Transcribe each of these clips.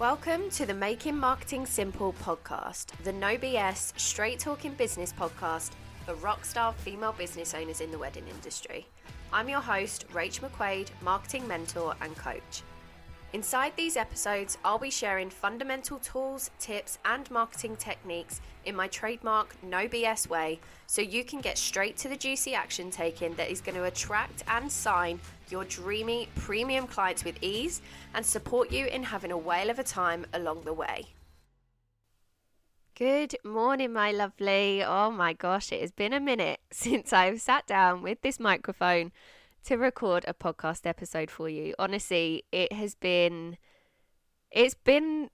Welcome to the Making Marketing Simple podcast, the no BS, straight talking business podcast for rockstar female business owners in the wedding industry. I'm your host, Rach McQuade, marketing mentor and coach. Inside these episodes, I'll be sharing fundamental tools, tips, and marketing techniques in my trademark no BS way so you can get straight to the juicy action taken that is going to attract and sign your dreamy premium clients with ease and support you in having a whale of a time along the way. Good morning, my lovely. Oh my gosh, it has been a minute since I've sat down with this microphone to record a podcast episode for you. Honestly, it has been it's been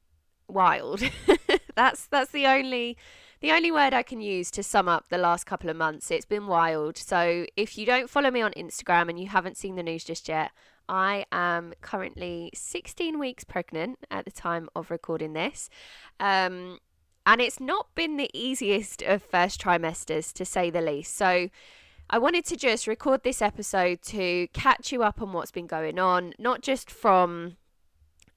wild. that's that's the only the only word I can use to sum up the last couple of months. It's been wild. So if you don't follow me on Instagram and you haven't seen the news just yet, I am currently 16 weeks pregnant at the time of recording this. Um, and it's not been the easiest of first trimesters, to say the least. So I wanted to just record this episode to catch you up on what's been going on, not just from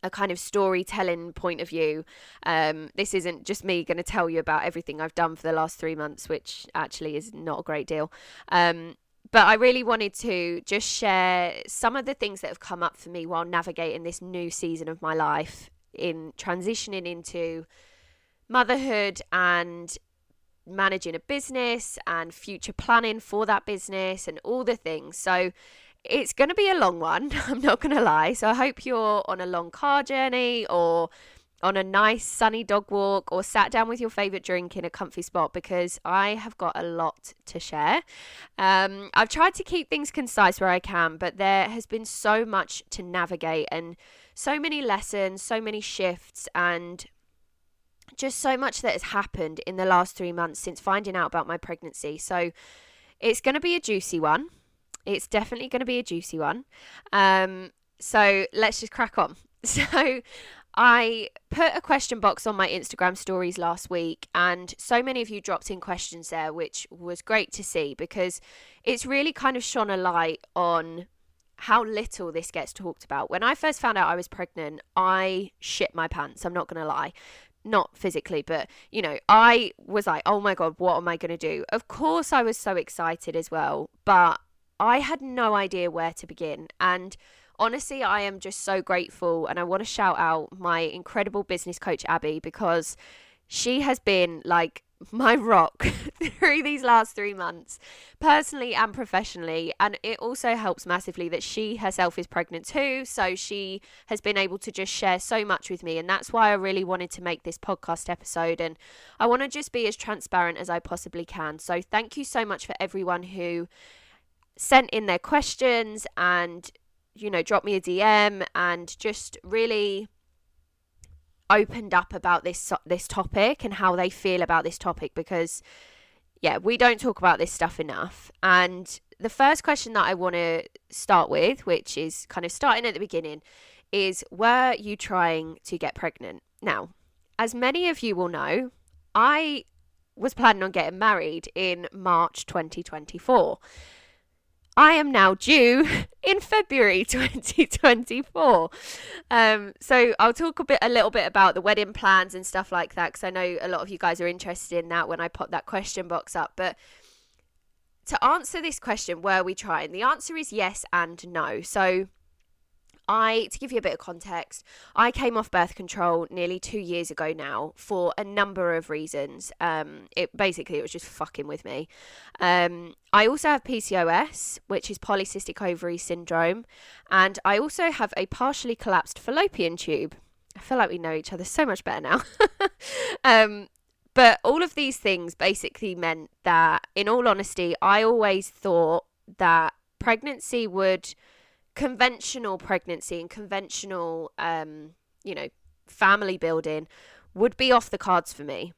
a kind of storytelling point of view. Um, this isn't just me going to tell you about everything I've done for the last three months, which actually is not a great deal. Um, but I really wanted to just share some of the things that have come up for me while navigating this new season of my life in transitioning into motherhood and managing a business and future planning for that business and all the things. So it's going to be a long one, I'm not going to lie. So I hope you're on a long car journey or on a nice sunny dog walk or sat down with your favorite drink in a comfy spot because I have got a lot to share. Um, I've tried to keep things concise where I can, but there has been so much to navigate and so many lessons, so many shifts, and just so much that has happened in the last three months since finding out about my pregnancy. So it's going to be a juicy one. It's definitely going to be a juicy one. Um, so let's just crack on. So I put a question box on my Instagram stories last week, and so many of you dropped in questions there, which was great to see because it's really kind of shone a light on how little this gets talked about. When I first found out I was pregnant, I shit my pants. I'm not going to lie not physically, but you know, I was like, oh my God, what am I going to do? Of course, I was so excited as well, but I had no idea where to begin. And honestly, I am just so grateful. And I want to shout out my incredible business coach, Abby, because she has been like my rock through these last three months, personally and professionally. And it also helps massively that she herself is pregnant too. So she has been able to just share so much with me. And that's why I really wanted to make this podcast episode. And I want to just be as transparent as I possibly can. So thank you so much for everyone who sent in their questions and, you know, dropped me a DM and just really opened up about this this topic and how they feel about this topic because yeah, we don't talk about this stuff enough. And the first question that I want to start with, which is kind of starting at the beginning, is were you trying to get pregnant? Now, as many of you will know, I was planning on getting married in March 2024. I am now due in February 2024. Um, so I'll talk a bit, a little bit about the wedding plans and stuff like that, because I know a lot of you guys are interested in that when I pop that question box up. But to answer this question, were we trying? The answer is yes and no. So I, to give you a bit of context, I came off birth control nearly two years ago now for a number of reasons. Um, it basically it was just fucking with me. Um, I also have PCOS, which is polycystic ovary syndrome, and I also have a partially collapsed fallopian tube. I feel like we know each other so much better now. um, but all of these things basically meant that, in all honesty, I always thought that pregnancy would conventional pregnancy and conventional, um, you know, family building would be off the cards for me.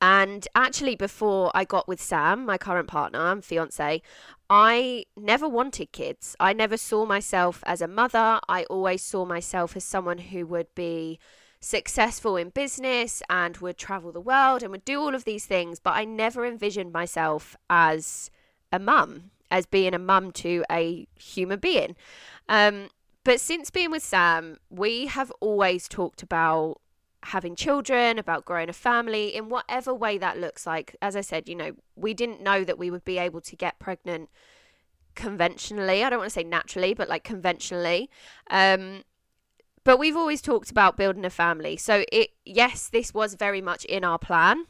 And actually, before I got with Sam, my current partner and fiance, I never wanted kids. I never saw myself as a mother. I always saw myself as someone who would be successful in business and would travel the world and would do all of these things. But I never envisioned myself as a mum as being a mum to a human being. Um, but since being with Sam, we have always talked about having children, about growing a family in whatever way that looks like. As I said, you know, we didn't know that we would be able to get pregnant conventionally. I don't want to say naturally, but like conventionally. Um, but we've always talked about building a family. So it yes, this was very much in our plan.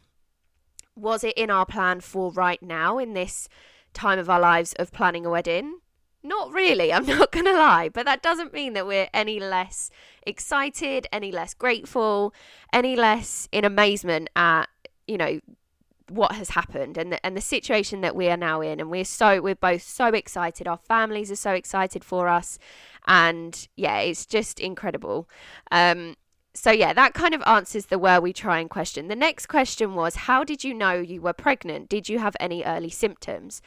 Was it in our plan for right now in this time of our lives of planning a wedding? Not really, I'm not going to lie, but that doesn't mean that we're any less excited, any less grateful, any less in amazement at, you know, what has happened and the, and the situation that we are now in. And we're so we're both so excited. Our families are so excited for us. And yeah it's just incredible. Um so yeah that kind of answers the where we trying question. The next question was how did you know you were pregnant? Did you have any early symptoms?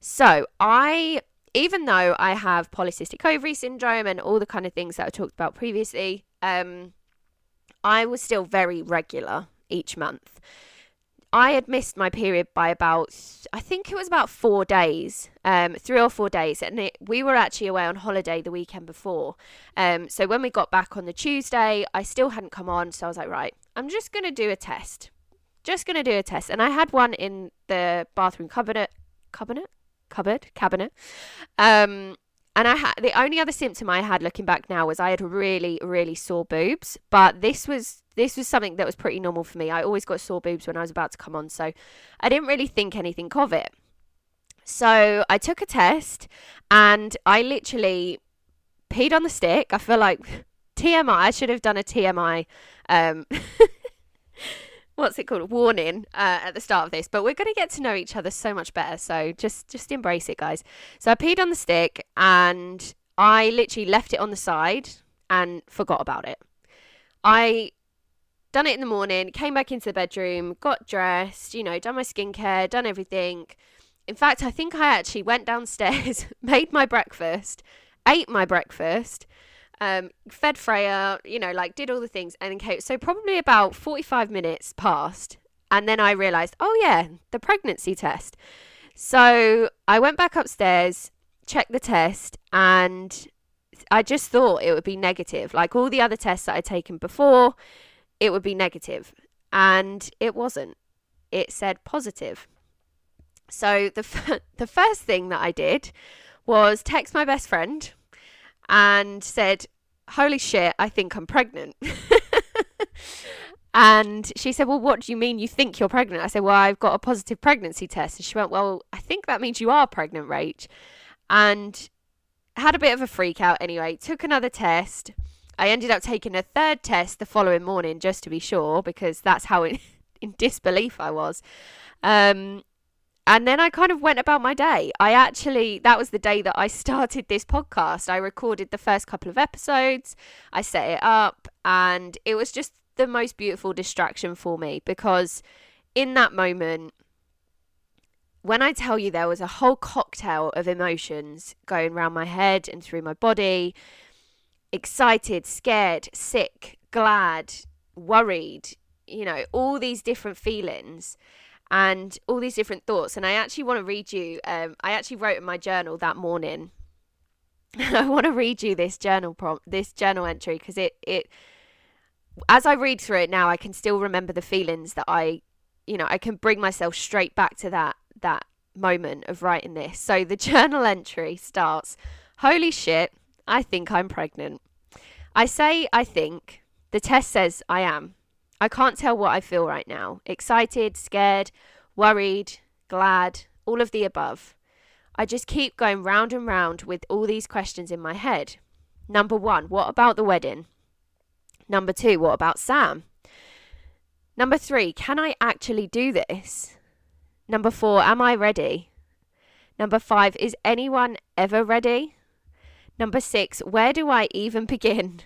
So i even though I have polycystic ovary syndrome and all the kind of things that I talked about previously, um, I was still very regular each month. I had missed my period by about, I think it was about four days, um, three or four days, and it, we were actually away on holiday the weekend before. Um, so when we got back on the Tuesday, I still hadn't come on, so I was like, right, I'm just gonna do a test, just gonna do a test, and I had one in the bathroom cabinet, cabinet, cupboard cabinet. Um, and I had the only other symptom I had looking back now was I had really really sore boobs, but this was this was something that was pretty normal for me. I always got sore boobs when I was about to come on, so I didn't really think anything of it. So I took a test and I literally peed on the stick. I feel like TMI. I should have done a TMI um, what's it called warning uh, at the start of this but we're going to get to know each other so much better so just just embrace it guys so i peed on the stick and i literally left it on the side and forgot about it i done it in the morning came back into the bedroom got dressed you know done my skincare done everything in fact i think i actually went downstairs made my breakfast ate my breakfast um, fed Freya, you know, like did all the things, and then. So probably about forty-five minutes passed, and then I realised, oh yeah, the pregnancy test. So I went back upstairs, checked the test, and I just thought it would be negative. Like all the other tests that I'd taken before, it would be negative, and it wasn't. It said positive. So the f- the first thing that I did was text my best friend and said, Holy shit, I think I'm pregnant. and she said, Well, what do you mean you think you're pregnant? I said, Well, I've got a positive pregnancy test. And she went, Well, I think that means you are pregnant, Rach. And had a bit of a freak out anyway. Took another test. I ended up taking a third test the following morning just to be sure because that's how in, in disbelief I was. Um, and then I kind of went about my day. I actually, that was the day that I started this podcast. I recorded the first couple of episodes, I set it up, and it was just the most beautiful distraction for me because in that moment, when I tell you there was a whole cocktail of emotions going around my head and through my body excited, scared, sick, glad, worried, you know, all these different feelings and all these different thoughts. And I actually want to read you. Um, I actually wrote in my journal that morning. I want to read you this journal prompt, this journal entry, because it it. As I read through it now, I can still remember the feelings that I, you know, I can bring myself straight back to that that moment of writing this. So the journal entry starts, "Holy shit, I think I'm pregnant." I say I think. The test says I am. I can't tell what I feel right now excited, scared, worried, glad, all of the above. I just keep going round and round with all these questions in my head. Number one, what about the wedding? Number two, what about Sam? Number three, can I actually do this? Number four, am I ready? Number five, is anyone ever ready? Number six, where do I even begin?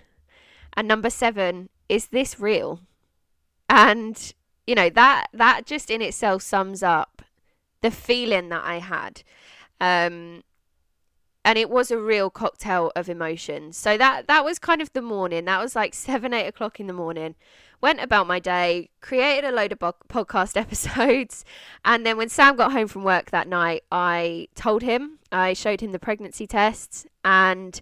And number seven, is this real? and you know that that just in itself sums up the feeling that I had. Um, and it was a real cocktail of emotions. So that that was kind of the morning. That was like seven, eight o'clock in the morning. Went about my day, created a load of bo- podcast episodes, and then when Sam got home from work that night, I told him, I showed him the pregnancy tests, and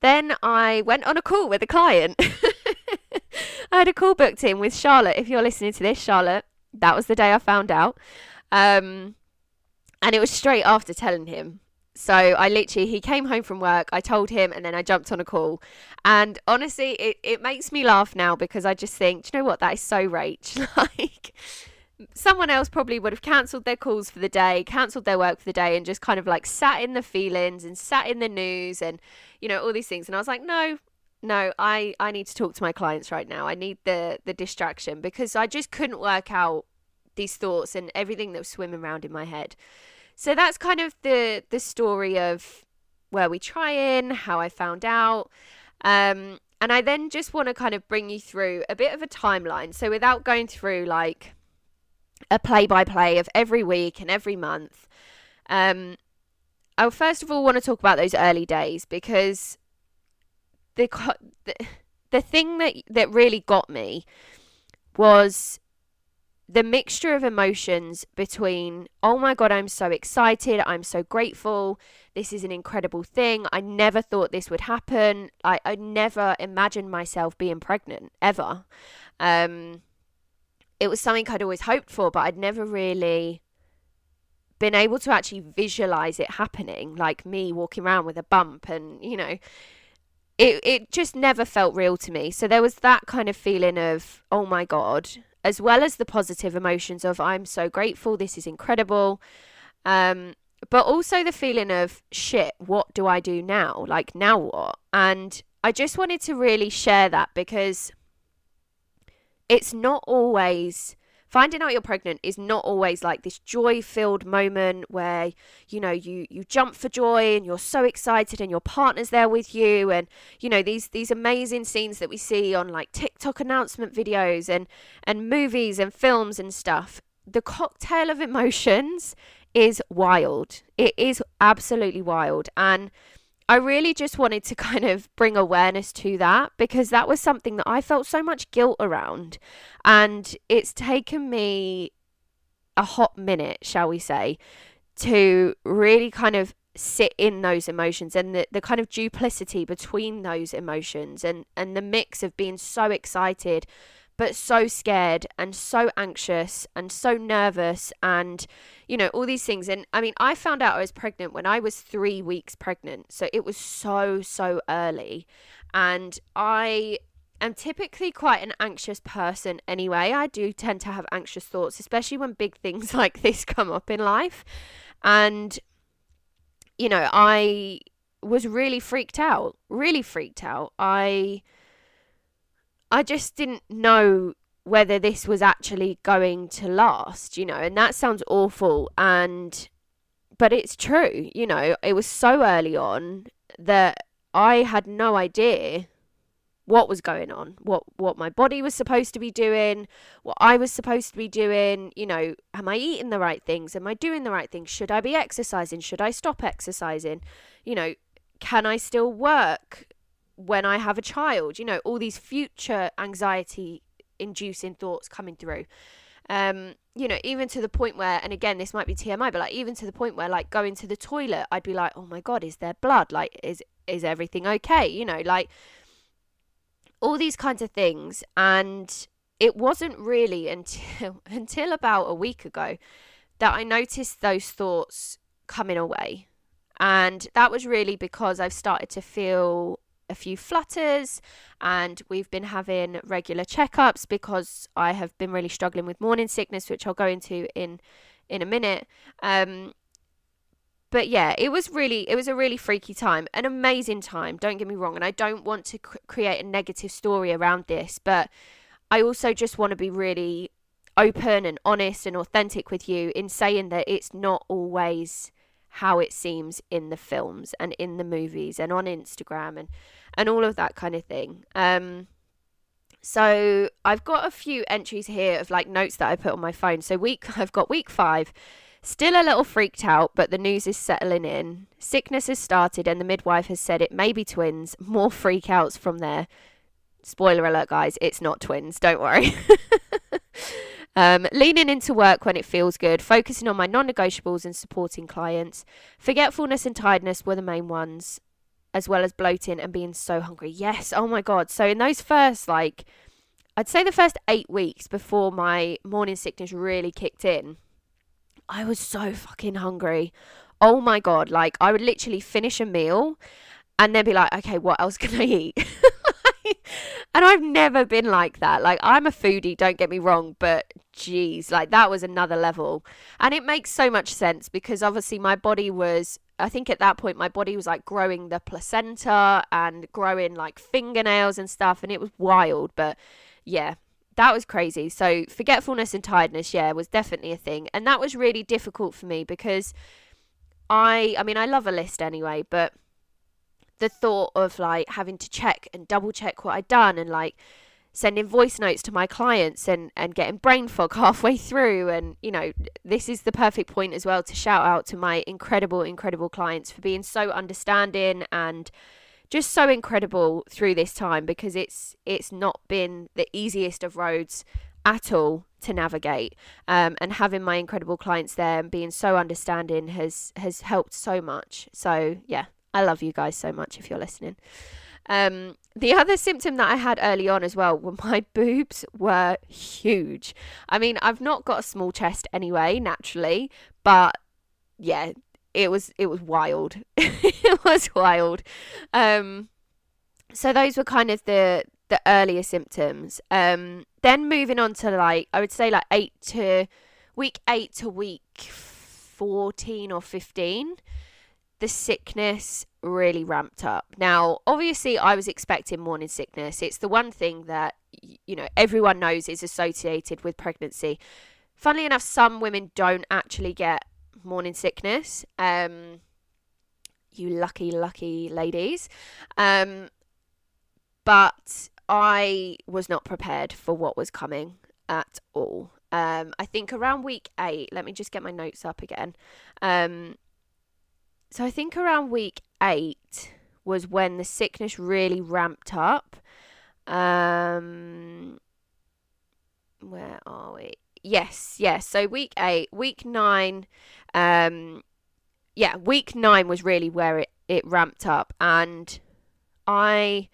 then I went on a call with a client. I had a call booked in with Charlotte. If you're listening to this, Charlotte, that was the day I found out. Um, and it was straight after telling him. So I literally, he came home from work, I told him, and then I jumped on a call. And honestly, it, it makes me laugh now because I just think, you know what? That is so Rach. like, someone else probably would have cancelled their calls for the day, cancelled their work for the day, and just kind of like sat in the feelings and sat in the news and, you know, all these things. And I was like, no, no, I, I need to talk to my clients right now. I need the, the distraction because I just couldn't work out these thoughts and everything that was swimming around in my head. So that's kind of the the story of where we try in, how I found out. Um, and I then just want to kind of bring you through a bit of a timeline. So without going through like a play by play of every week and every month, um, I first of all want to talk about those early days because the the, the thing that that really got me was the mixture of emotions between, oh my God, I'm so excited, I'm so grateful, this is an incredible thing, I never thought this would happen, I, I never imagined myself being pregnant, ever. Um, it was something I'd always hoped for, but I'd never really been able to actually visualize it happening, like me walking around with a bump and, you know, it, it just never felt real to me. So there was that kind of feeling of, oh my God, as well as the positive emotions of I'm so grateful, this is incredible. Um, but also the feeling of shit, what do I do now? Like, now what? And I just wanted to really share that because it's not always finding out you're pregnant is not always like this joy filled moment where you know you you jump for joy and you're so excited and your partner's there with you. And you know these these amazing scenes that we see on like TikTok announcement videos and and movies and films and stuff the cocktail of emotions is wild. It is absolutely wild. And I really just wanted to kind of bring awareness to that because that was something that I felt so much guilt around. And it's taken me a hot minute, shall we say, to really kind of sit in those emotions and the, the kind of duplicity between those emotions and, and the mix of being so excited but so scared and so anxious and so nervous and you know all these things. And i mean i found out i was pregnant when i was 3 weeks pregnant. So it was so so early. And i am typically quite an anxious person anyway. I do tend to have anxious thoughts especially when big things like this come up in life. And you know i was really freaked out really freaked out. I I just didn't know whether this was actually going to last, you know, and that sounds awful and but it's true, you know, it was so early on that I had no idea what was going on, what what my body was supposed to be doing, what I was supposed to be doing, you know, am I eating the right things? Am I doing the right things? Should I be exercising? Should I stop exercising? You know, can I still work? When I have a child, you know, all these future anxiety inducing thoughts coming through. Um, you know, even to the point where, and again, this might be TMI, but like even to the point where, like going to the toilet, I'd be like, oh my god, is there blood? Like, is is everything okay? You know, like all these kinds of things, and it wasn't really until until about a week ago that I noticed those thoughts coming away, and that was really because I've started to feel a few flutters and we've been having regular checkups because I have been really struggling with morning sickness which I'll go into in in a minute. Um but yeah it was really it was a really freaky time an amazing time don't get me wrong and I don't want to cr- create a negative story around this but I also just want to be really open and honest and authentic with you in saying that it's not always how it seems in the films and in the movies and on Instagram and and all of that kind of thing. Um, so I've got a few entries here of like notes that I put on my phone. So week I've got week five. Still a little freaked out, but the news is settling in. Sickness has started, and the midwife has said it may be twins. More freakouts from there. Spoiler alert, guys, it's not twins. Don't worry. um, leaning into work when it feels good, focusing on my non negotiables and supporting clients. Forgetfulness and tiredness were the main ones as well as bloating and being so hungry. Yes, oh my god. So in those first like I'd say the first 8 weeks before my morning sickness really kicked in, I was so fucking hungry. Oh my god, like I would literally finish a meal and then be like, okay, what else can I eat? and I've never been like that. Like I'm a foodie, don't get me wrong, but geez, like that was another level. And it makes so much sense because obviously my body was I think at that point my body was like growing the placenta and growing like fingernails and stuff and it was wild, but yeah, that was crazy. So forgetfulness and tiredness, yeah, was definitely a thing. And that was really difficult for me because I I mean I love a list anyway, but the thought of like having to check and double check what I'd done and like sending voice notes to my clients and and getting brain fog halfway through and you know this is the perfect point as well to shout out to my incredible incredible clients for being so understanding and just so incredible through this time because it's it's not been the easiest of roads at all to navigate. Um, and having my incredible clients there and being so understanding has has helped so much. So yeah I love you guys so much if you're listening. Um, the other symptom that I had early on as well were my boobs were huge. I mean, I've not got a small chest anyway, naturally, but yeah, it was it was wild. it was wild. Um, so those were kind of the the earlier symptoms. Um, then moving on to like I would say like eight to week eight to week fourteen or fifteen the sickness really ramped up. Now, obviously, I was expecting morning sickness. It's the one thing that, you know, everyone knows is associated with pregnancy. Funnily enough, some women don't actually get morning sickness. Um, you lucky, lucky ladies. Um, but I was not prepared for what was coming at all. Um, I think around week eight, let me just get my notes up again. Um, so I think around week eight was when the sickness really ramped up. Um, where are we? Yes, yes. So week eight, week nine, um, yeah, week nine was really where it, it ramped up. And I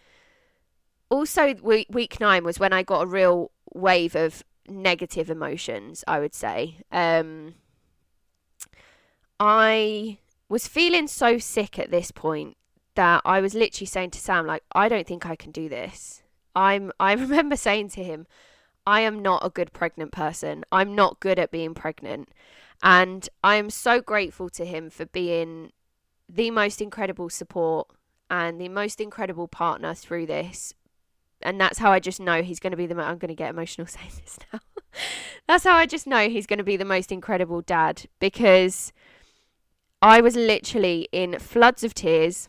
also, week, week nine was when I got a real wave of negative emotions, I would say. Um, I was feeling so sick at this point that I was literally saying to Sam, like, I don't think I can do this. I'm I remember saying to him, I am not a good pregnant person. I'm not good at being pregnant. And I am so grateful to him for being the most incredible support and the most incredible partner through this. And that's how I just know he's going to be the. I'm going to get emotional saying this now. that's how I just know he's going to be the most incredible dad because I was literally in floods of tears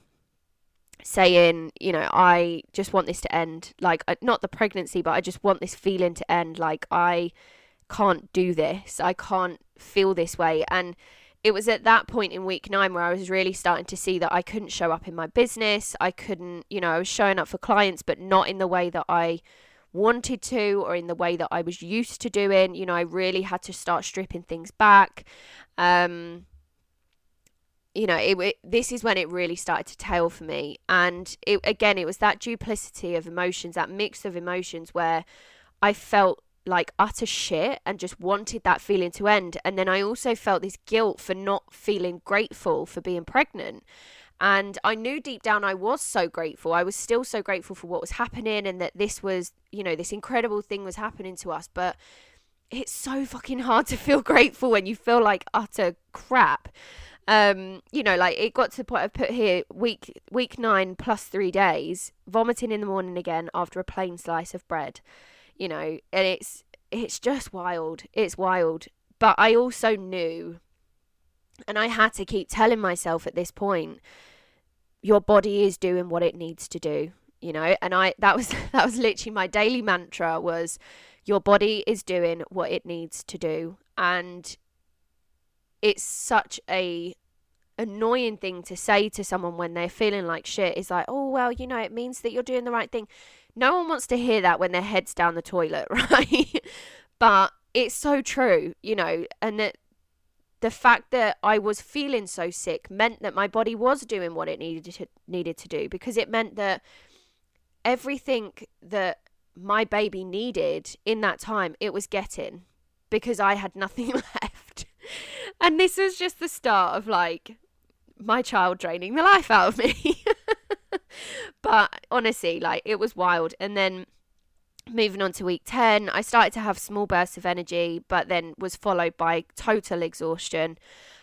saying, you know, I just want this to end. Like, uh, not the pregnancy, but I just want this feeling to end. Like, I can't do this. I can't feel this way. And it was at that point in week nine where I was really starting to see that I couldn't show up in my business. I couldn't, you know, I was showing up for clients, but not in the way that I wanted to or in the way that I was used to doing. You know, I really had to start stripping things back. Um, you know, it, it, this is when it really started to tail for me. And it, again, it was that duplicity of emotions, that mix of emotions where I felt like utter shit and just wanted that feeling to end. And then I also felt this guilt for not feeling grateful for being pregnant. And I knew deep down I was so grateful. I was still so grateful for what was happening and that this was, you know, this incredible thing was happening to us. But it's so fucking hard to feel grateful when you feel like utter crap um, you know, like it got to the point I've put here week week nine plus three days, vomiting in the morning again after a plain slice of bread. You know, and it's it's just wild. It's wild. But I also knew and I had to keep telling myself at this point, your body is doing what it needs to do. You know, and I that was that was literally my daily mantra was your body is doing what it needs to do. And it's such a annoying thing to say to someone when they're feeling like shit is like, oh, well, you know, it means that you're doing the right thing. No one wants to hear that when their head's down the toilet, right? but it's so true, you know, and that the fact that I was feeling so sick meant that my body was doing what it needed to needed to do because it meant that everything that my baby needed in that time it was getting because I had nothing left. and this was just the start of like my child draining the life out of me. but honestly, like it was wild. And then moving on to week 10, I started to have small bursts of energy, but then was followed by total exhaustion.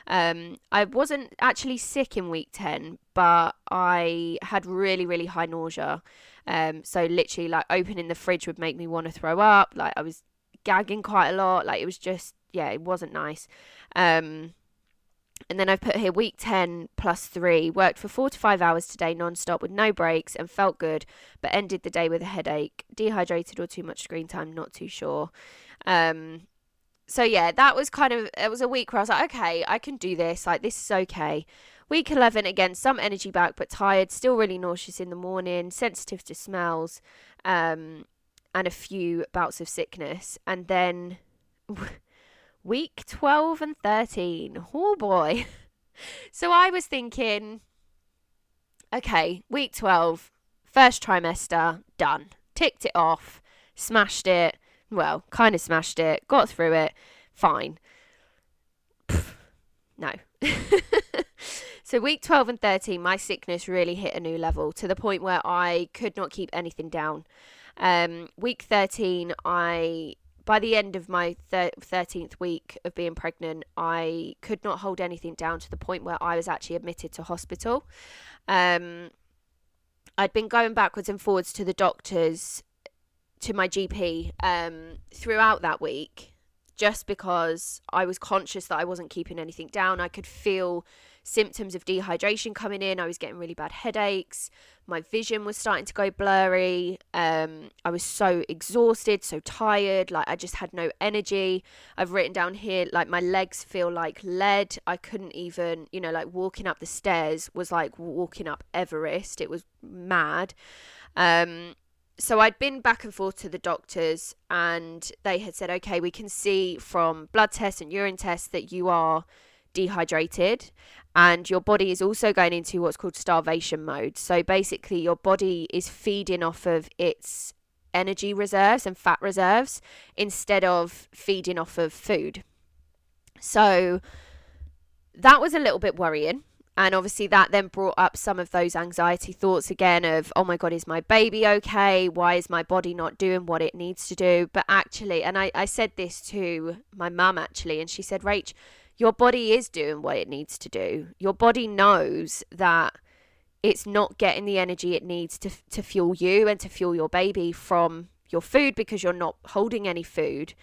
Um, I wasn't actually sick in week 10, but I had really, really high nausea. Um, so literally, like opening the fridge would make me want to throw up. Like I was gagging quite a lot. Like it was just, yeah, it wasn't nice. Um, and then I've put here week 10 plus three, worked for four to five hours today non-stop with no breaks and felt good, but ended the day with a headache, dehydrated or too much screen time, not too sure. Um, so yeah, that was kind of, it was a week where I was like, okay, I can do this. Like, this is okay. Week 11, again, some energy back, but tired, still really nauseous in the morning, sensitive to smells, um, and a few bouts of sickness. And then week 12 and 13. Oh boy. so I was thinking, okay, week 12, first trimester, done. Ticked it off, smashed it. Well, kind of smashed it, got through it, fine. No. so, week 12 and 13, my sickness really hit a new level to the point where I could not keep anything down. Um, week 13, I by the end of my thir- 13th week of being pregnant, I could not hold anything down to the point where I was actually admitted to hospital. Um, I'd been going backwards and forwards to the doctors, to my GP, um, throughout that week, just because I was conscious that I wasn't keeping anything down. I could feel symptoms of dehydration coming in. I was getting really bad headaches. My vision was starting to go blurry. Um, I was so exhausted, so tired. Like I just had no energy. I've written down here, like my legs feel like lead. I couldn't even, you know, like walking up the stairs was like walking up Everest. It was mad. Um, so I'd been back and forth to the doctors, and they had said, okay, we can see from blood tests and urine tests that you are dehydrated and your body is also going into what's called starvation mode. So basically, your body is feeding off of its energy reserves and fat reserves instead of feeding off of food. So that was a little bit worrying. And obviously, that then brought up some of those anxiety thoughts again of, oh my God, is my baby okay? Why is my body not doing what it needs to do? But actually, and I, I said this to my mum actually, and she said, Rach, your body is doing what it needs to do. Your body knows that it's not getting the energy it needs to to fuel you and to fuel your baby from your food because you're not holding any food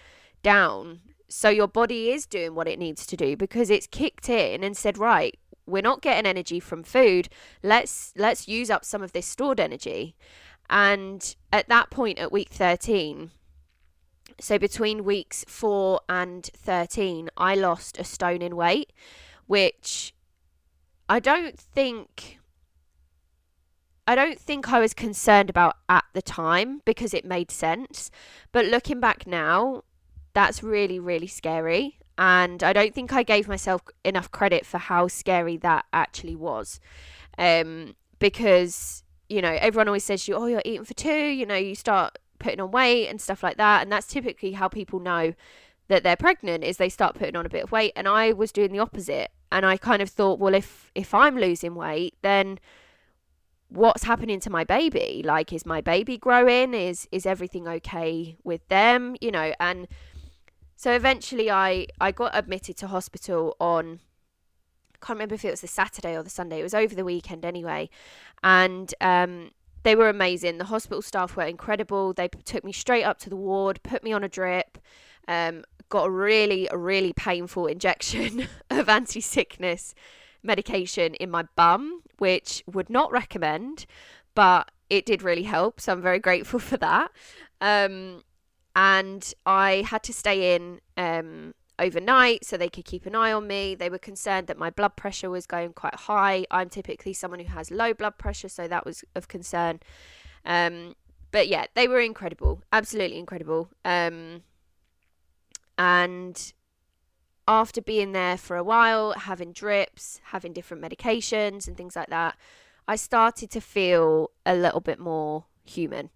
down. So your body is doing what it needs to do because it's kicked in and said, "Right, we're not getting energy from food. Let's let's use up some of this stored energy." And at that point at week 13, so between weeks four and 13, I lost a stone in weight, which I don't think. I don't think I was concerned about at the time because it made sense. But looking back now, that's really, really scary. And I don't think I gave myself enough credit for how scary that actually was. Um, because, you know, everyone always says you, oh, you're eating for two, you know, you start putting on weight and stuff like that. And that's typically how people know that they're pregnant is they start putting on a bit of weight. And I was doing the opposite. And I kind of thought, well, if if I'm losing weight, then what's happening to my baby? Like, is my baby growing? Is is everything okay with them? You know, and so eventually I I got admitted to hospital on I can't remember if it was the Saturday or the Sunday. It was over the weekend anyway. And um they were amazing. The hospital staff were incredible. They took me straight up to the ward, put me on a drip, um, got a really, really painful injection of anti sickness medication in my bum, which would not recommend, but it did really help. So I'm very grateful for that. Um, and I had to stay in um, overnight so they could keep an eye on me. They were concerned that my blood pressure was going quite high. I'm typically someone who has low blood pressure, so that was of concern. Um, but yeah, they were incredible, absolutely incredible. Um, and after being there for a while, having drips, having different medications and things like that, I started to feel a little bit more human.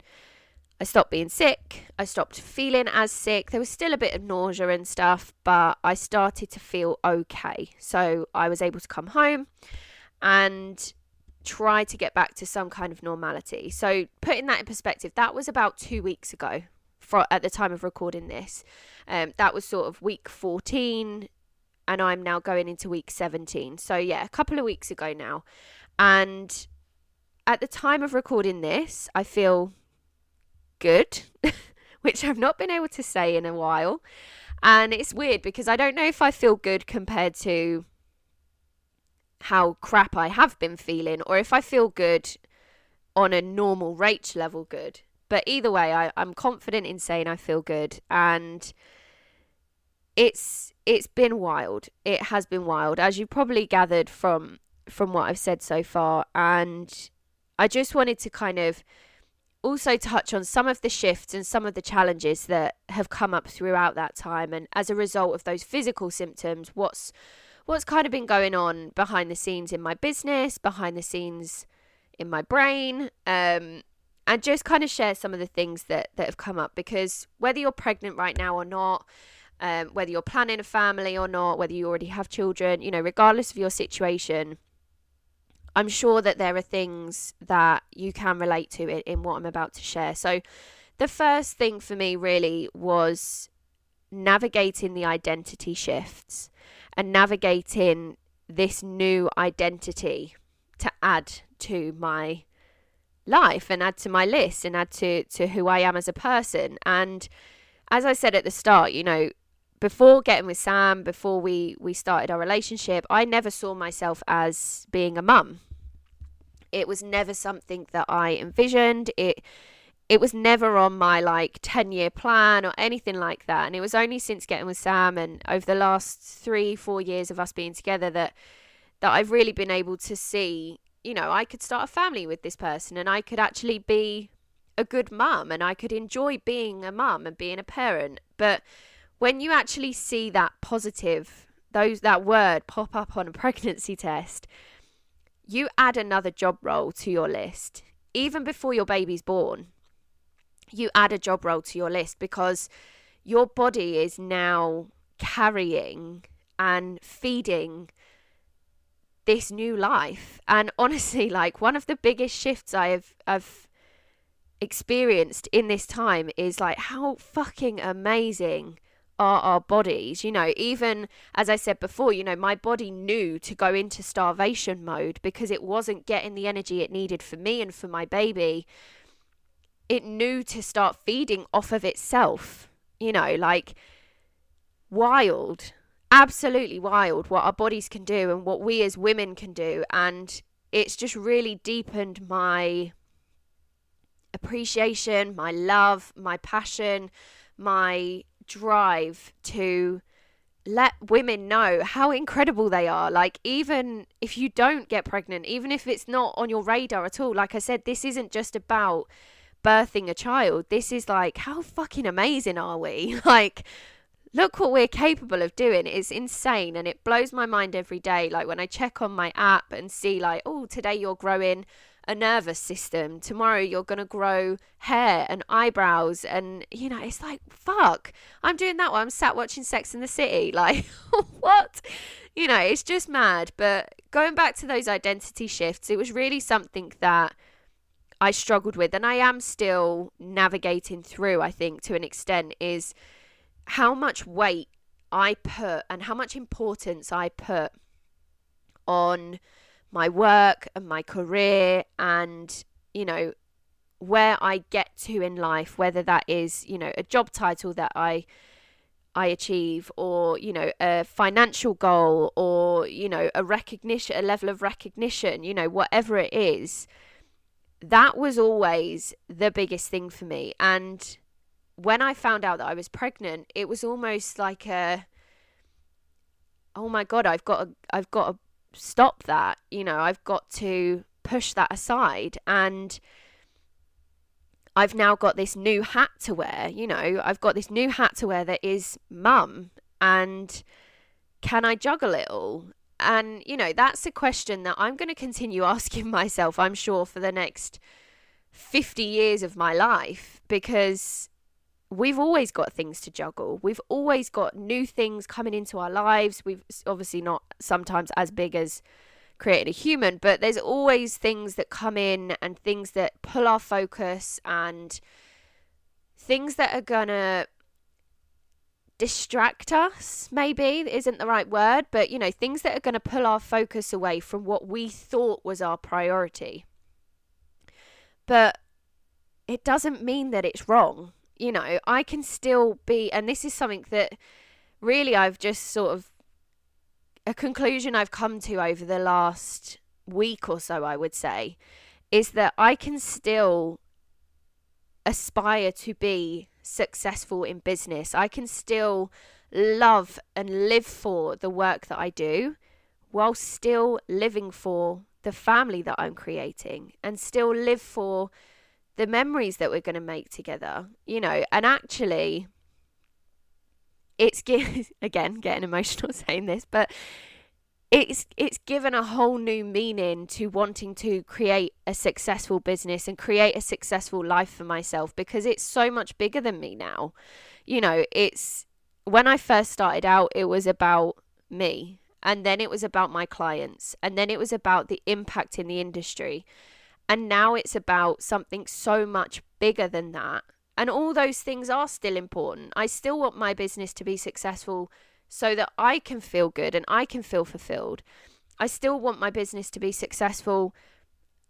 I stopped being sick. I stopped feeling as sick. There was still a bit of nausea and stuff, but I started to feel okay. So I was able to come home and try to get back to some kind of normality. So, putting that in perspective, that was about two weeks ago for, at the time of recording this. Um, that was sort of week 14, and I'm now going into week 17. So, yeah, a couple of weeks ago now. And at the time of recording this, I feel good, which I've not been able to say in a while. And it's weird because I don't know if I feel good compared to how crap I have been feeling or if I feel good on a normal rate level good. But either way, I, I'm confident in saying I feel good and it's it's been wild. It has been wild, as you probably gathered from from what I've said so far. And I just wanted to kind of also touch on some of the shifts and some of the challenges that have come up throughout that time and as a result of those physical symptoms what's what's kind of been going on behind the scenes in my business behind the scenes in my brain um, and just kind of share some of the things that that have come up because whether you're pregnant right now or not um, whether you're planning a family or not whether you already have children you know regardless of your situation I'm sure that there are things that you can relate to in, in what I'm about to share. So, the first thing for me really was navigating the identity shifts and navigating this new identity to add to my life and add to my list and add to, to who I am as a person. And as I said at the start, you know, before getting with Sam, before we, we started our relationship, I never saw myself as being a mum. It was never something that I envisioned. It it was never on my like 10 year plan or anything like that. And it was only since getting with Sam and over the last three, four years of us being together that that I've really been able to see, you know, I could start a family with this person and I could actually be a good mum and I could enjoy being a mum and being a parent. But when you actually see that positive, those that word pop up on a pregnancy test, you add another job role to your list even before your baby's born. You add a job role to your list because your body is now carrying and feeding this new life. And honestly, like one of the biggest shifts I have, have experienced in this time is like how fucking amazing are our bodies. You know, even as I said before, you know, my body knew to go into starvation mode because it wasn't getting the energy it needed for me and for my baby. It knew to start feeding off of itself. You know, like wild, absolutely wild what our bodies can do and what we as women can do. And it's just really deepened my appreciation, my love, my passion, my drive to let women know how incredible they are. Like, even if you don't get pregnant, even if it's not on your radar at all, like I said, this isn't just about birthing a child. This is like, how fucking amazing are we? Like, look what we're capable of doing. It's insane and it blows my mind every day. Like, when I check on my app and see, like, oh, today you're growing a nervous system. Tomorrow you're going to grow hair and eyebrows. And, you know, it's like, fuck, I'm doing that while I'm sat watching Sex in the City. Like, what? You know, it's just mad. But going back to those identity shifts, it was really something that I struggled with. And I am still navigating through, I think, to an extent, is how much weight I put and how much importance I put on my work and my career and, you know, where I get to in life, whether that is, you know, a job title that I I achieve or, you know, a financial goal or, you know, a recognition, a level of recognition, you know, whatever it is, that was always the biggest thing for me. And when I found out that I was pregnant, it was almost like a oh my god, I've got a I've got a stop that. You know, I've got to push that aside. And I've now got this new hat to wear. You know, I've got this new hat to wear that is mum. And can I juggle it all? And, you know, that's a question that I'm going to continue asking myself, I'm sure, for the next 50 years of my life because we've always got things to juggle. We've always got new things coming into our lives. We've obviously not sometimes as big as creating a human, but there's always things that come in and things that pull our focus and things that are gonna distract us maybe isn't the right word but you know things that are going to pull our focus away from what we thought was our priority but it doesn't mean that it's wrong you know i can still be and this is something that really i've just sort of a conclusion i've come to over the last week or so i would say is that i can still aspire to be successful in business. I can still love and live for the work that I do while still living for the family that I'm creating and still live for the memories that we're going to make together, you know, and actually it's again getting emotional saying this, but it's it's given a whole new meaning to wanting to create a successful business and create a successful life for myself because it's so much bigger than me now. You know, it's when I first started out it was about me and then it was about my clients and then it was about the impact in the industry. And now it's about something so much bigger than that. And all those things are still important. I still want my business to be successful so that I can feel good and I can feel fulfilled. I still want my business to be successful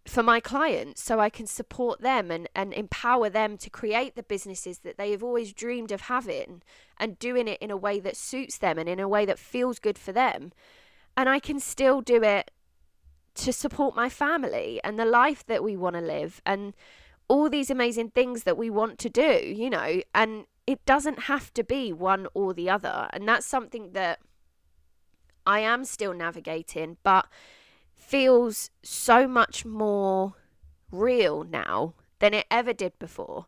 for my clients so I can support them and, and empower them to create the businesses that they have always dreamed of having and doing it in a way that suits them and in a way that feels good for them. And I can still do it to support my family and the life that we want to live and all these amazing things that we want to do, you know, and it doesn't have to be one or the other. And that's something that I am still navigating, but feels so much more real now than it ever did before.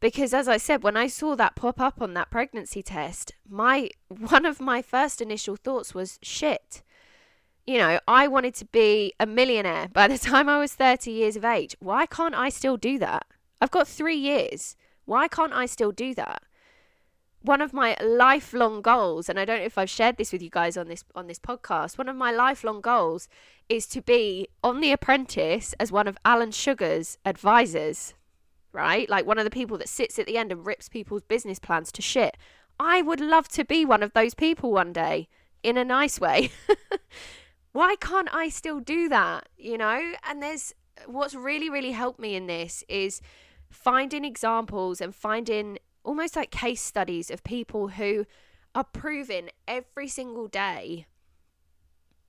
Because as I said, when I saw that pop up on that pregnancy test, my one of my first initial thoughts was shit. You know, I wanted to be a millionaire by the time I was 30 years of age. Why can't I still do that? I've got 3 years. Why can't I still do that? One of my lifelong goals, and I don't know if I've shared this with you guys on this on this podcast, one of my lifelong goals is to be on The Apprentice as one of Alan Sugar's advisors, right? Like one of the people that sits at the end and rips people's business plans to shit. I would love to be one of those people one day in a nice way. Why can't I still do that? You know? And there's what's really, really helped me in this is finding examples and finding almost like case studies of people who are proving every single day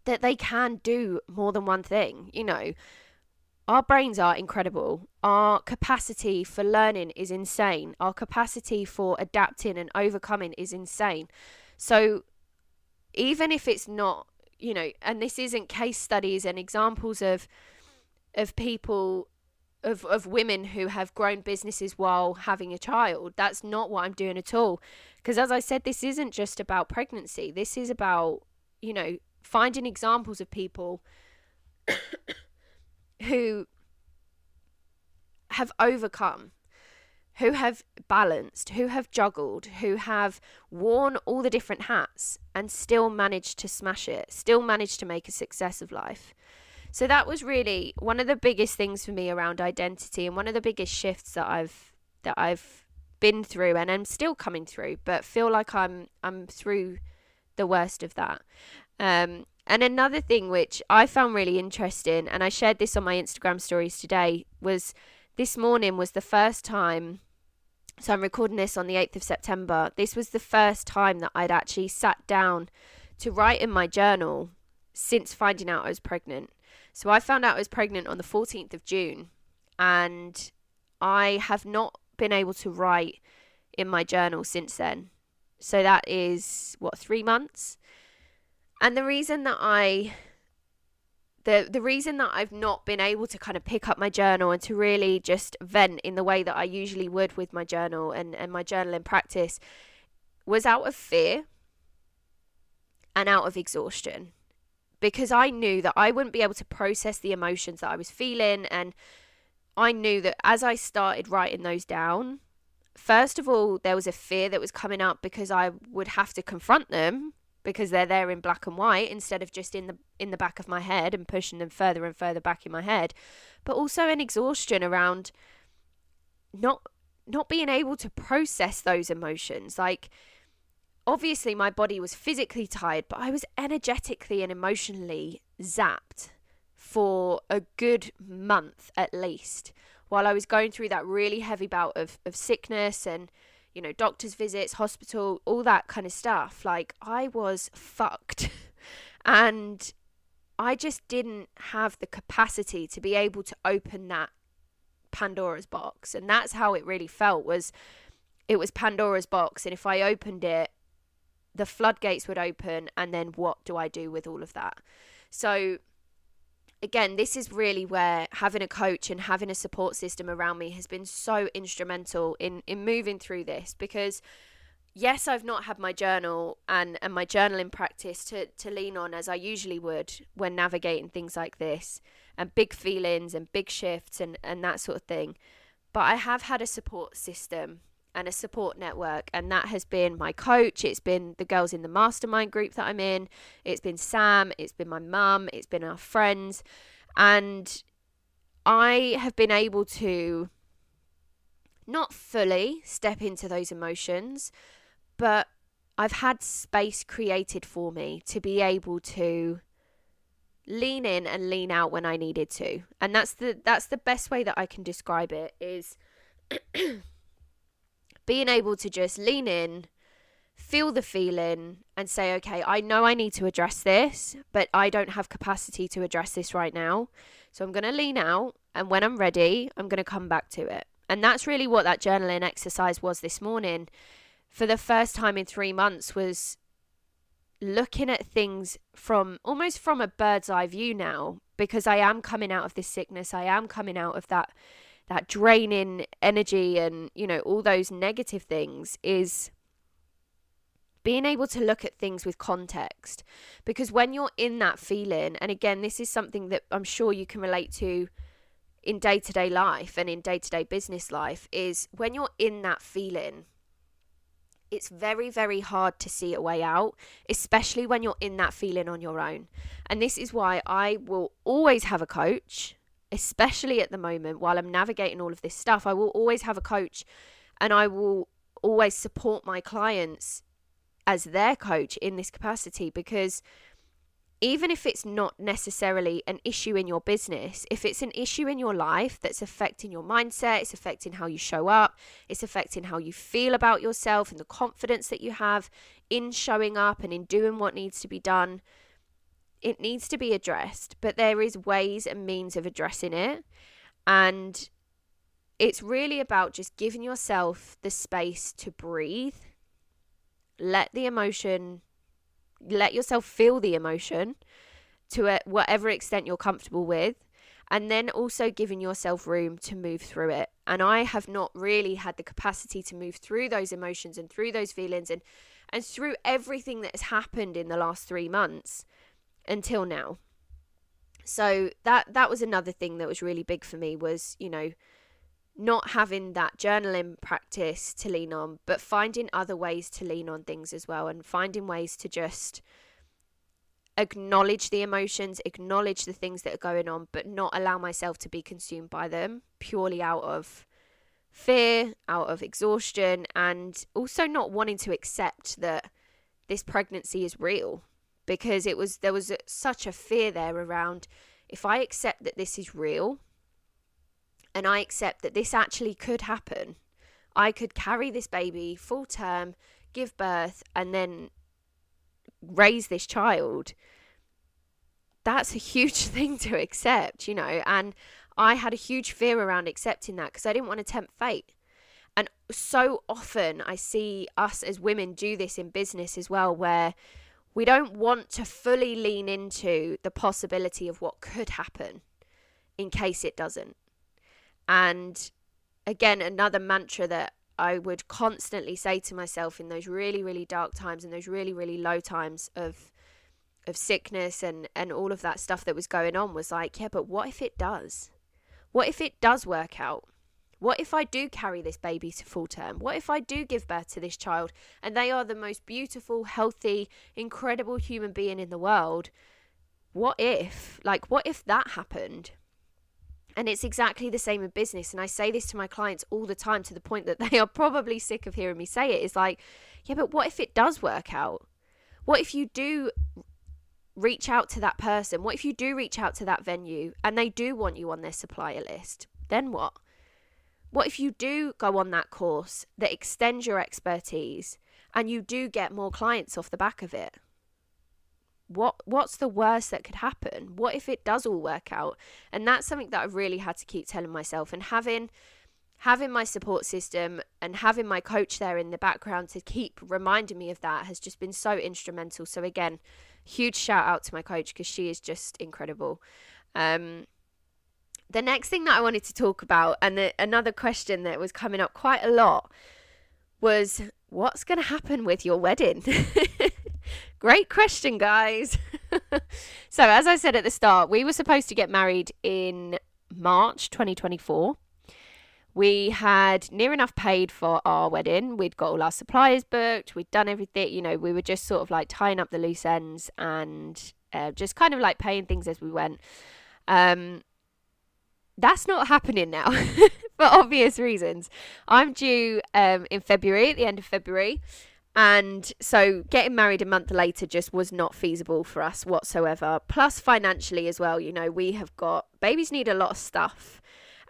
that they can do more than one thing. You know, our brains are incredible. Our capacity for learning is insane. Our capacity for adapting and overcoming is insane. So, even if it's not, you know, and this isn't case studies and examples of of people of, of women who have grown businesses while having a child. That's not what I'm doing at all. Because as I said, this isn't just about pregnancy. This is about, you know, finding examples of people who have overcome, who have balanced, who have juggled, who have worn all the different hats and still managed to smash it, still managed to make a success of life. So that was really one of the biggest things for me around identity and one of the biggest shifts that I've that I've been through and I'm still coming through, but feel like I'm I'm through the worst of that. Um, and another thing which I found really interesting, and I shared this on my Instagram stories today, was this morning was the first time. So I'm recording this on the 8th of September. This was the first time that I'd actually sat down to write in my journal since finding out I was pregnant. So I found out I was pregnant on the 14th of June, and I have not been able to write in my journal since then. So that is what three months. And the reason that I the the reason that I've not been able to kind of pick up my journal and to really just vent in the way that I usually would with my journal and, and my journaling practice was out of fear. and out of exhaustion because I knew that I wouldn't be able to process the emotions that I was feeling. And I knew that as I started writing those down, first of all, there was a fear that was coming up because I would have to confront them because they're there in black and white instead of just in the in the back of my head and pushing them further and further back in my head. But also an exhaustion around not not being able to process those emotions. Like obviously my body was physically tired but I was energetically and emotionally zapped for a good month at least while I was going through that really heavy bout of, of sickness and you know, doctor's visits, hospital, all that kind of stuff. Like, I was fucked. and I just didn't have the capacity to be able to open that Pandora's box. And that's how it really felt was it was Pandora's box. And if I opened it, the floodgates would open. And then what do I do with all of that? So again, this is really where having a coach and having a support system around me has been so instrumental in in moving through this because yes, I've not had my journal and, and my journaling practice to, to lean on as I usually would when navigating things like this and big feelings and big shifts and, and that sort of thing. But I have had a support system and a support network, and that has been my coach, it's been the girls in the mastermind group that I'm in, it's been Sam, it's been my mum, it's been our friends, and I have been able to not fully step into those emotions, but I've had space created for me to be able to lean in and lean out when I needed to. And that's the that's the best way that I can describe it is being able to just lean in, feel the feeling, and say, okay, I know I need to address this, but I don't have capacity to address this right now. So I'm going to lean out, and when I'm ready, I'm going to come back to it. And that's really what that journaling exercise was this morning. For the first time in three months, was looking at things from almost from a bird's eye view now because I am coming out of this sickness. I am coming out of that that draining energy and you know all those negative things is being able to look at things with context. Because when you're in that feeling and again this is something that I'm sure you can relate to in day-to-day life and in day-to-day business life is when you're in that feeling it's very very hard to see a way out especially when you're in that feeling on your own. And this is why I will always have a coach especially at the moment while I'm navigating all of this stuff, I will always have a coach and I will always support my clients as their coach in this capacity because even if it's not necessarily an issue in your business, if it's an issue in your life that's affecting your mindset, it's affecting how you show up, it's affecting how you feel about yourself and the confidence that you have in showing up and in doing what needs to be done, it needs to be addressed, but there is ways and means of addressing it. And it's really about just giving yourself the space to breathe. Let the emotion, let yourself feel the emotion to whatever extent you're comfortable with. And then also giving yourself room to move through it. And I have not really had the capacity to move through those emotions and through those feelings and, and through everything that has happened in the last three months until now. So that that was another thing that was really big for me was, you know, not having that journaling practice to lean on, but finding other ways to lean on things as well and finding ways to just acknowledge the emotions, acknowledge the things that are going on, but not allow myself to be consumed by them purely out of fear, out of exhaustion, and also not wanting to accept that this pregnancy is real because it was there was such a fear there around if I accept that this is real and I accept that this actually could happen, I could carry this baby full term, give birth, and then raise this child. That's a huge thing to accept, you know. And I had a huge fear around accepting that because I didn't want to tempt fate. And so often I see us as women do this in business as well, where we don't want to fully lean into the possibility of what could happen in case it doesn't. And again, another mantra that I would constantly say to myself in those really, really dark times and those really, really low times of of sickness and and all of that stuff that was going on was like yeah but what if it does what if it does work out what if I do carry this baby to full term? What if I do give birth to this child and they are the most beautiful, healthy, incredible human being in the world? What if, like, what if that happened? And it's exactly the same in business. And I say this to my clients all the time to the point that they are probably sick of hearing me say it. It's like, yeah, but what if it does work out? What if you do reach out to that person? What if you do reach out to that venue and they do want you on their supplier list? Then what? What if you do go on that course that extends your expertise and you do get more clients off the back of it? What what's the worst that could happen? What if it does all work out? And that's something that I've really had to keep telling myself and having having my support system and having my coach there in the background to keep reminding me of that has just been so instrumental. So again, huge shout out to my coach because she is just incredible. Um, the next thing that I wanted to talk about, and the, another question that was coming up quite a lot, was what's going to happen with your wedding? Great question, guys. so, as I said at the start, we were supposed to get married in March 2024. We had near enough paid for our wedding. We'd got all our suppliers booked. We'd done everything. You know, we were just sort of like tying up the loose ends and uh, just kind of like paying things as we went. Um, that's not happening now for obvious reasons. I'm due um, in February, at the end of February. And so getting married a month later just was not feasible for us whatsoever. Plus, financially as well, you know, we have got babies need a lot of stuff.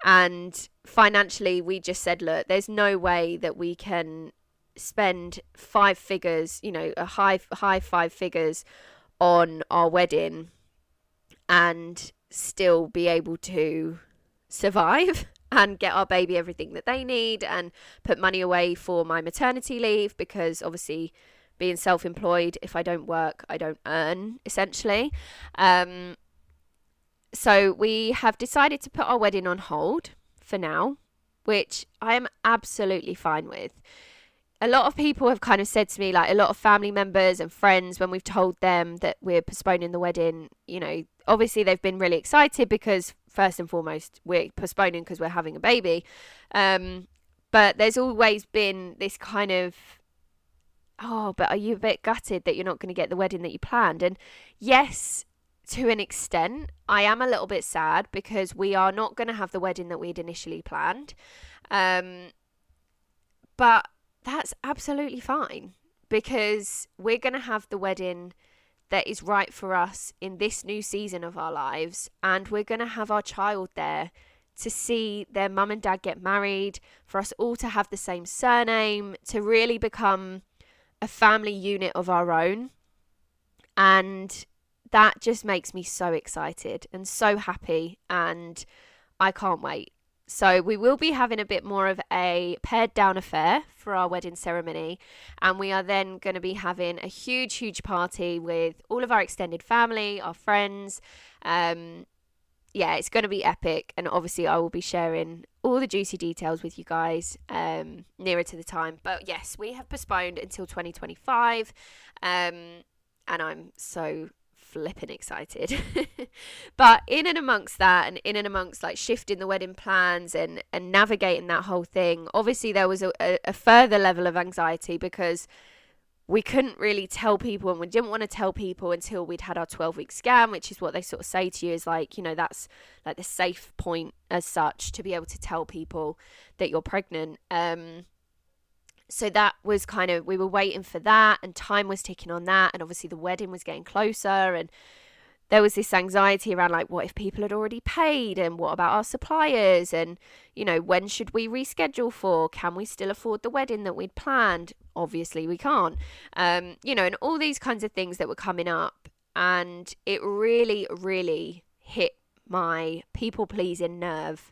And financially, we just said, look, there's no way that we can spend five figures, you know, a high, high five figures on our wedding and still be able to survive and get our baby everything that they need and put money away for my maternity leave because obviously being self-employed if i don't work i don't earn essentially. Um, so we have decided to put our wedding on hold for now which i am absolutely fine with. A lot of people have kind of said to me like a lot of family members and friends when we've told them that we're postponing the wedding you know obviously they've been really excited because first and foremost we're postponing because we're having a baby. Um, but there's always been this kind of oh but are you a bit gutted that you're not going to get the wedding that you planned? And yes to an extent i am a little bit sad because we are not going to have the wedding that we'd initially planned. Um, but that's absolutely fine because we're going to have the wedding that is right for us in this new season of our lives. And we're going to have our child there to see their mum and dad get married, for us all to have the same surname, to really become a family unit of our own. And that just makes me so excited and so happy. And I can't wait. So we will be having a bit more of a pared down affair for our wedding ceremony. And we are then going to be having a huge, huge party with all of our extended family, our friends. Um, yeah, it's going to be epic. And obviously, I will be sharing all the juicy details with you guys um, nearer to the time. But yes, we have postponed until 2025. Um, and I'm so flipping excited. but in and amongst that, and in and amongst like shifting the wedding plans and and navigating that whole thing, obviously there was a, a, further level of anxiety because we couldn't really tell people and we didn't want to tell people until we'd had our 12 week scan which is what they sort of say to you is like you know that's like the safe point as such to be able to tell people that you're pregnant um so that was kind of we were waiting for that and time was ticking on that and obviously the wedding was getting closer and there was this anxiety around like what if people had already paid and what about our suppliers and you know when should we reschedule for? Can we still afford the wedding that we'd planned? Obviously we can't. Um you know and all these kinds of things that were coming up and it really really hit my people pleasing nerve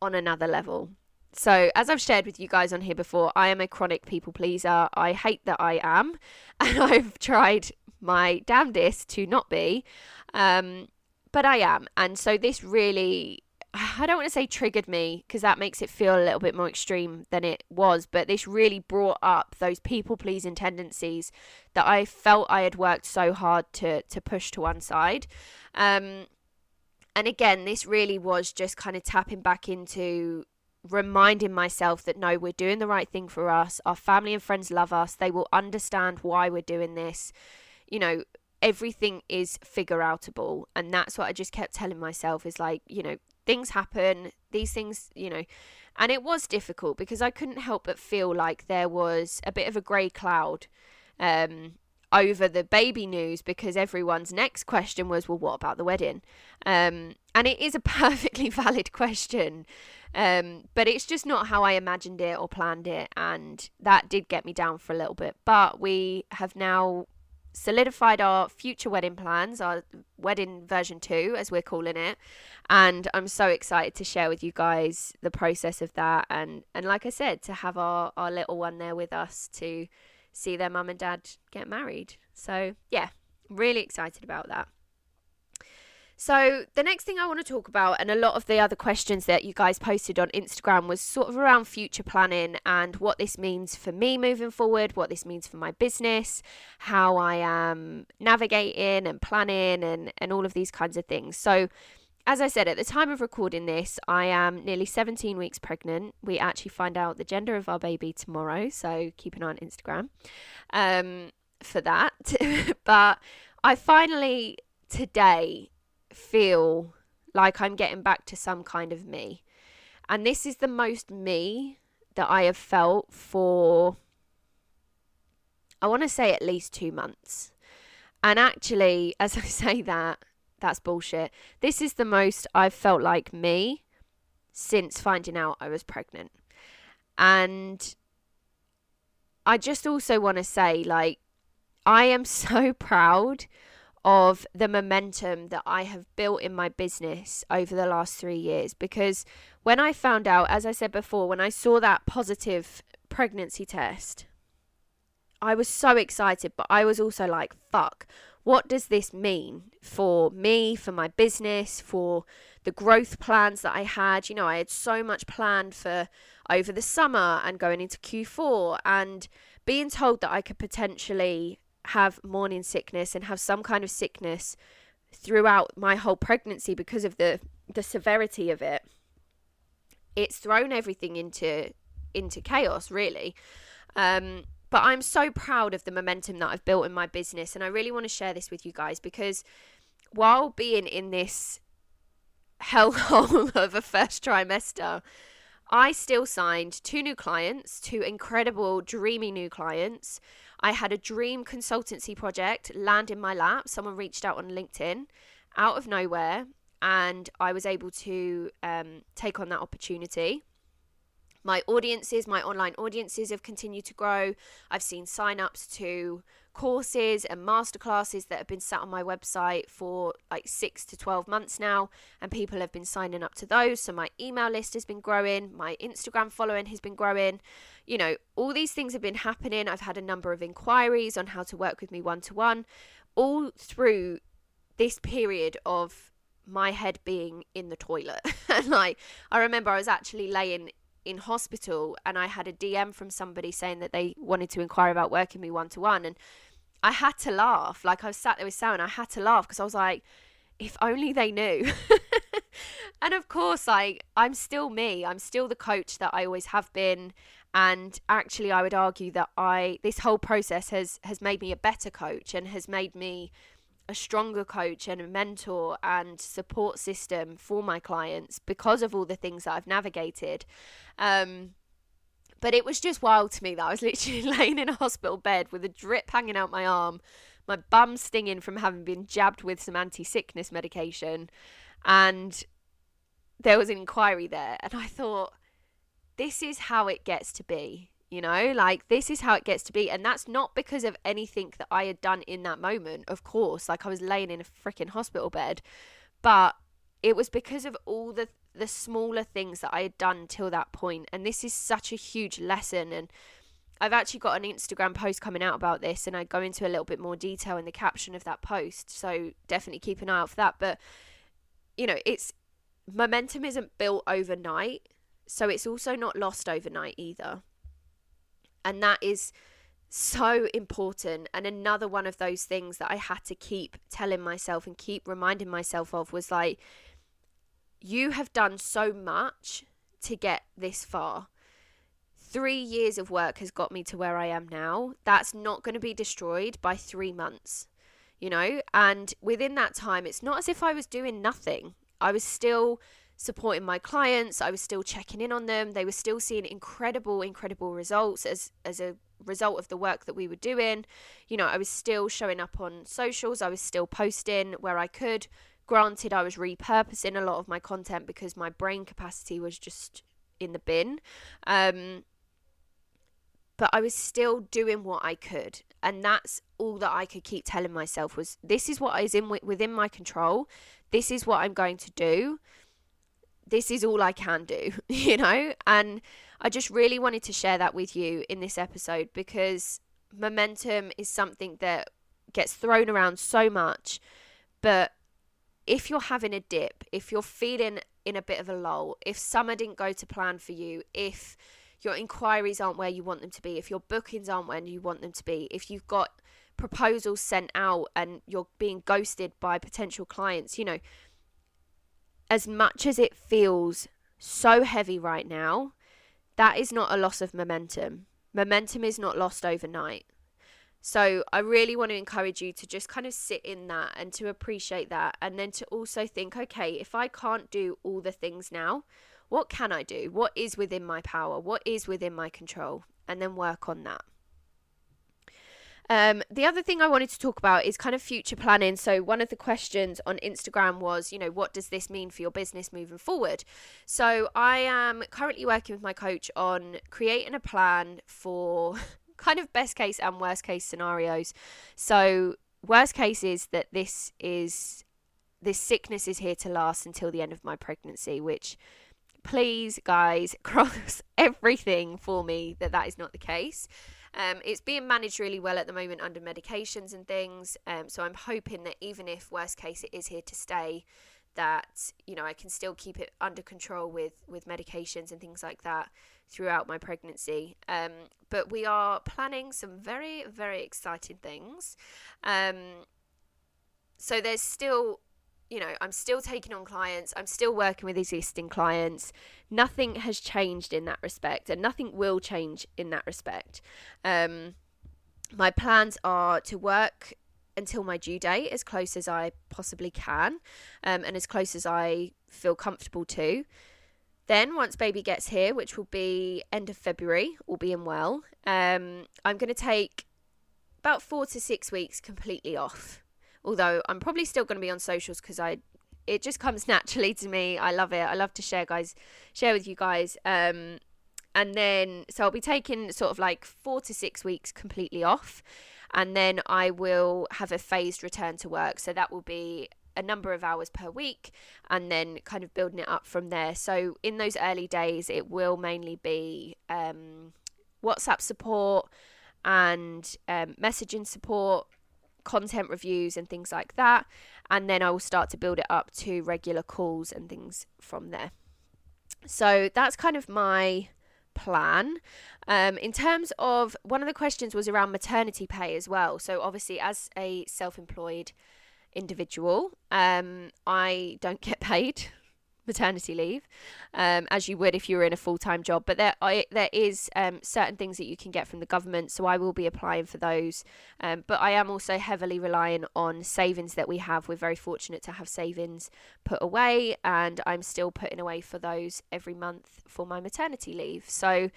on another level so, as I've shared with you guys on here before, I am a chronic people pleaser. I hate that I am, and I've tried my damnedest to not be, um, but I am. And so, this really I don't want to say triggered me because that makes it feel a little bit more extreme than it was, but this really brought up those people pleasing tendencies that I felt I had worked so hard to to push to one side. Um, and again, this really was just kind of tapping back into reminding myself that no, we're doing the right thing for us. Our family and friends love us. They will understand why we're doing this. You know, everything is figure outable. And that's what I just kept telling myself is like, you know, things happen, these things, you know. And it was difficult because I couldn't help but feel like there was a bit of a grey cloud um, over the baby news because everyone's next question was, well, what about the wedding? Um, and it is a perfectly valid question. Um, but it's just not how I imagined it or planned it. And that did get me down for a little bit. But we have now solidified our future wedding plans, our wedding version two, as we're calling it. And I'm so excited to share with you guys the process of that. And, and like I said, to have our, our little one there with us to see their mum and dad get married. So, yeah, really excited about that. So, the next thing I want to talk about, and a lot of the other questions that you guys posted on Instagram, was sort of around future planning and what this means for me moving forward, what this means for my business, how I am navigating and planning, and, and all of these kinds of things. So, as I said, at the time of recording this, I am nearly 17 weeks pregnant. We actually find out the gender of our baby tomorrow, so keep an eye on Instagram um, for that. but I finally today feel like I'm getting back to some kind of me. And this is the most me that I have felt for, I want to say at least two months. And actually, as I say that, that's bullshit. This is the most I've felt like me since finding out I was pregnant. And I just also want to say, like, I am so proud of the momentum that I have built in my business over the last three years. Because when I found out, as I said before, when I saw that positive pregnancy test, I was so excited, but I was also like, fuck, what does this mean for me, for my business, for the growth plans that I had? You know, I had so much planned for over the summer and going into Q4 and being told that I could potentially have morning sickness and have some kind of sickness throughout my whole pregnancy because of the the severity of it it's thrown everything into into chaos really. Um, but i'm so proud of the momentum that i've built in my business and i really want to share this with you guys because while being in this hellhole of a first trimester i still signed two new clients two incredible dreamy new clients I had a dream consultancy project land in my lap. Someone reached out on LinkedIn out of nowhere, and I was able to um, take on that opportunity. My audiences, my online audiences have continued to grow. I've seen sign-ups to courses and masterclasses that have been sat on my website for like six to 12 months now, and people have been signing up to those. So my email list has been growing, my Instagram following has been growing you know, all these things have been happening. I've had a number of inquiries on how to work with me one to one, all through this period of my head being in the toilet. and like, I remember I was actually laying in hospital and I had a DM from somebody saying that they wanted to inquire about working me one to one. And I had to laugh. Like, I was sat there with Sam and I had to laugh because I was like, if only they knew. and of course, like, I'm still me. I'm still the coach that I always have been and actually i would argue that i this whole process has has made me a better coach and has made me a stronger coach and a mentor and support system for my clients because of all the things that i've navigated. Um, but it was just wild to me that i was literally laying in a hospital bed with a drip hanging out my arm my bum stinging from having been jabbed with some anti-sickness medication and there was an inquiry there and i thought this is how it gets to be you know like this is how it gets to be and that's not because of anything that i had done in that moment of course like i was laying in a freaking hospital bed but it was because of all the the smaller things that i had done till that point and this is such a huge lesson and I've actually got an Instagram post coming out about this, and I go into a little bit more detail in the caption of that post. So definitely keep an eye out for that. But you know, it's momentum isn't built overnight, so it's also not lost overnight either. And that is so important. And another one of those things that I had to keep telling myself and keep reminding myself of was like, you have done so much to get this far. Three years of work has got me to where I am now. That's not going to be destroyed by three months, you know? And within that time, it's not as if I was doing nothing. I was still supporting my clients, I was still checking in on them. They were still seeing incredible, incredible results as, as a result of the work that we were doing. You know, I was still showing up on socials, I was still posting where I could, Granted, I was repurposing a lot of my content because my brain capacity was just in the bin. Um, but I was still doing what I could. And that's all that I could keep telling myself was this is what is in within my control. This is what I'm going to do. This is all I can do, you know? And I just really wanted to share that with you in this episode because momentum is something that gets thrown around so much, but if you're having a dip, if you're feeling in a bit of a lull, if summer didn't go to plan for you, if your inquiries aren't where you want them to be, if your bookings aren't where you want them to be, if you've got proposals sent out and you're being ghosted by potential clients, you know, as much as it feels so heavy right now, that is not a loss of momentum. Momentum is not lost overnight. So I really want to encourage you to just kind of sit in that and to appreciate that. And then to also think, okay, if I can't do all the things now, what can I do? What is within my power? What is within my control? And then work on that. Um, the other thing I wanted to talk about is kind of future planning. So, one of the questions on Instagram was, you know, what does this mean for your business moving forward? So, I am currently working with my coach on creating a plan for kind of best case and worst case scenarios. So, worst case is that this is this sickness is here to last until the end of my pregnancy, which please guys cross everything for me that that is not the case. Um, it's being managed really well at the moment under medications and things. Um, so I'm hoping that even if worst case it is here to stay, that you know I can still keep it under control with with medications and things like that throughout my pregnancy. Um, but we are planning some very, very exciting things. Um, so there's still, you know, I'm still taking on clients, I'm still working with existing clients. Nothing has changed in that respect, and nothing will change in that respect. Um, my plans are to work until my due date as close as I possibly can um, and as close as I feel comfortable to. Then, once baby gets here, which will be end of February, all being well, um, I'm going to take about four to six weeks completely off. Although I'm probably still going to be on socials because I, it just comes naturally to me. I love it. I love to share, guys, share with you guys. Um, and then so I'll be taking sort of like four to six weeks completely off, and then I will have a phased return to work. So that will be a number of hours per week and then kind of building it up from there. So in those early days, it will mainly be um, WhatsApp support and um, messaging support, content reviews, and things like that. And then I will start to build it up to regular calls and things from there. So that's kind of my plan. Um, in terms of one of the questions was around maternity pay as well. So obviously, as a self-employed individual. Um, I don't get paid maternity leave, um, as you would if you were in a full time job. But there, I, there is um, certain things that you can get from the government, so I will be applying for those. Um, but I am also heavily relying on savings that we have. We're very fortunate to have savings put away, and I'm still putting away for those every month for my maternity leave. So,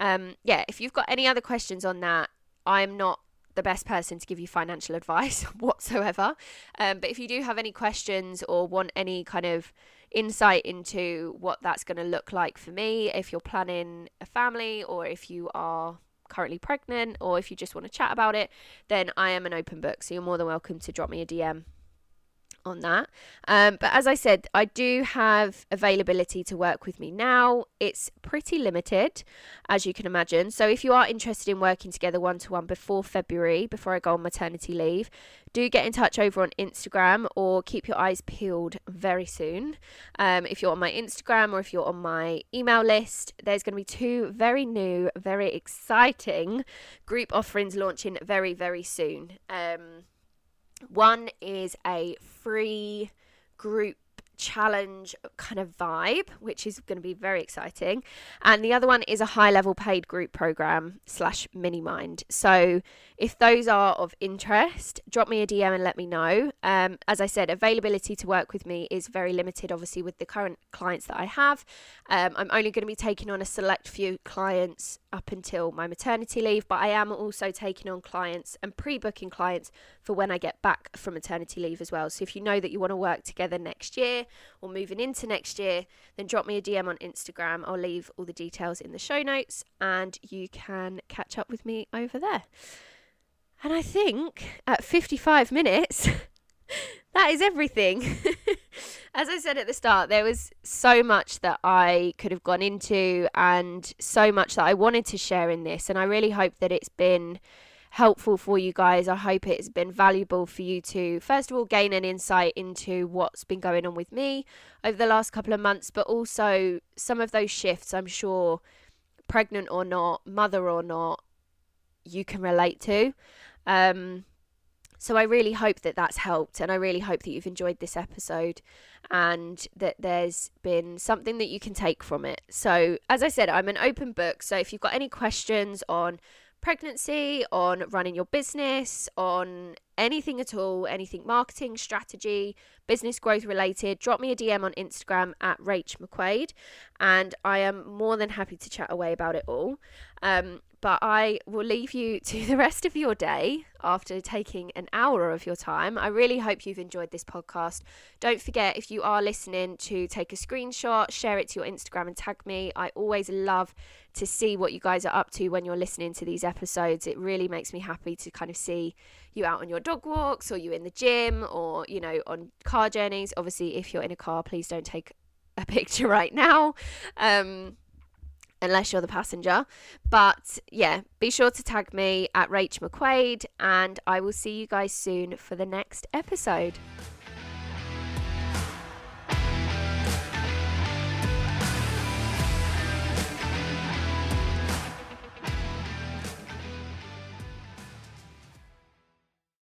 um, yeah, if you've got any other questions on that, I'm not the best person to give you financial advice whatsoever. Um, but if you do have any questions or want any kind of insight into what that's going to look like for me, if you're planning a family or if you are currently pregnant or if you just want to chat about it, then I am an open book. So you're more than welcome to drop me a DM on that. Um, but as I said, I do have availability to work with me now. It's pretty limited, as you can imagine. So if you are interested in working together one to one before February, before I go on maternity leave, do get in touch over on Instagram or keep your eyes peeled very soon. Um, if you're on my Instagram or if you're on my email list, there's going to be two very new, very exciting group offerings launching very, very soon. Um, one is a free group challenge kind of vibe, which is going to be very exciting. And the other one is a high level paid group program slash mini mind. So if those are of interest, drop me a DM and let me know. Um, as I said, availability to work with me is very limited, obviously, with the current clients that I have. Um, I'm only going to be taking on a select few clients up until my maternity leave, but I am also taking on clients and pre booking clients for when I get back from maternity leave as well. So if you know that you want to work together next year or moving into next year, then drop me a DM on Instagram. I'll leave all the details in the show notes and you can catch up with me over there. And I think at 55 minutes, that is everything. As I said at the start, there was so much that I could have gone into and so much that I wanted to share in this. And I really hope that it's been helpful for you guys. I hope it's been valuable for you to, first of all, gain an insight into what's been going on with me over the last couple of months, but also some of those shifts, I'm sure, pregnant or not, mother or not, you can relate to. Um, so I really hope that that's helped, and I really hope that you've enjoyed this episode and that there's been something that you can take from it. So, as I said, I'm an open book. So, if you've got any questions on pregnancy, on running your business, on anything at all, anything marketing, strategy, business growth related, drop me a DM on Instagram at Rach McQuade, and I am more than happy to chat away about it all. Um, but I will leave you to the rest of your day after taking an hour of your time. I really hope you've enjoyed this podcast. Don't forget, if you are listening, to take a screenshot, share it to your Instagram, and tag me. I always love to see what you guys are up to when you're listening to these episodes. It really makes me happy to kind of see you out on your dog walks or you in the gym or, you know, on car journeys. Obviously, if you're in a car, please don't take a picture right now. Um, unless you're the passenger. But yeah, be sure to tag me at Rach McQuade, and I will see you guys soon for the next episode.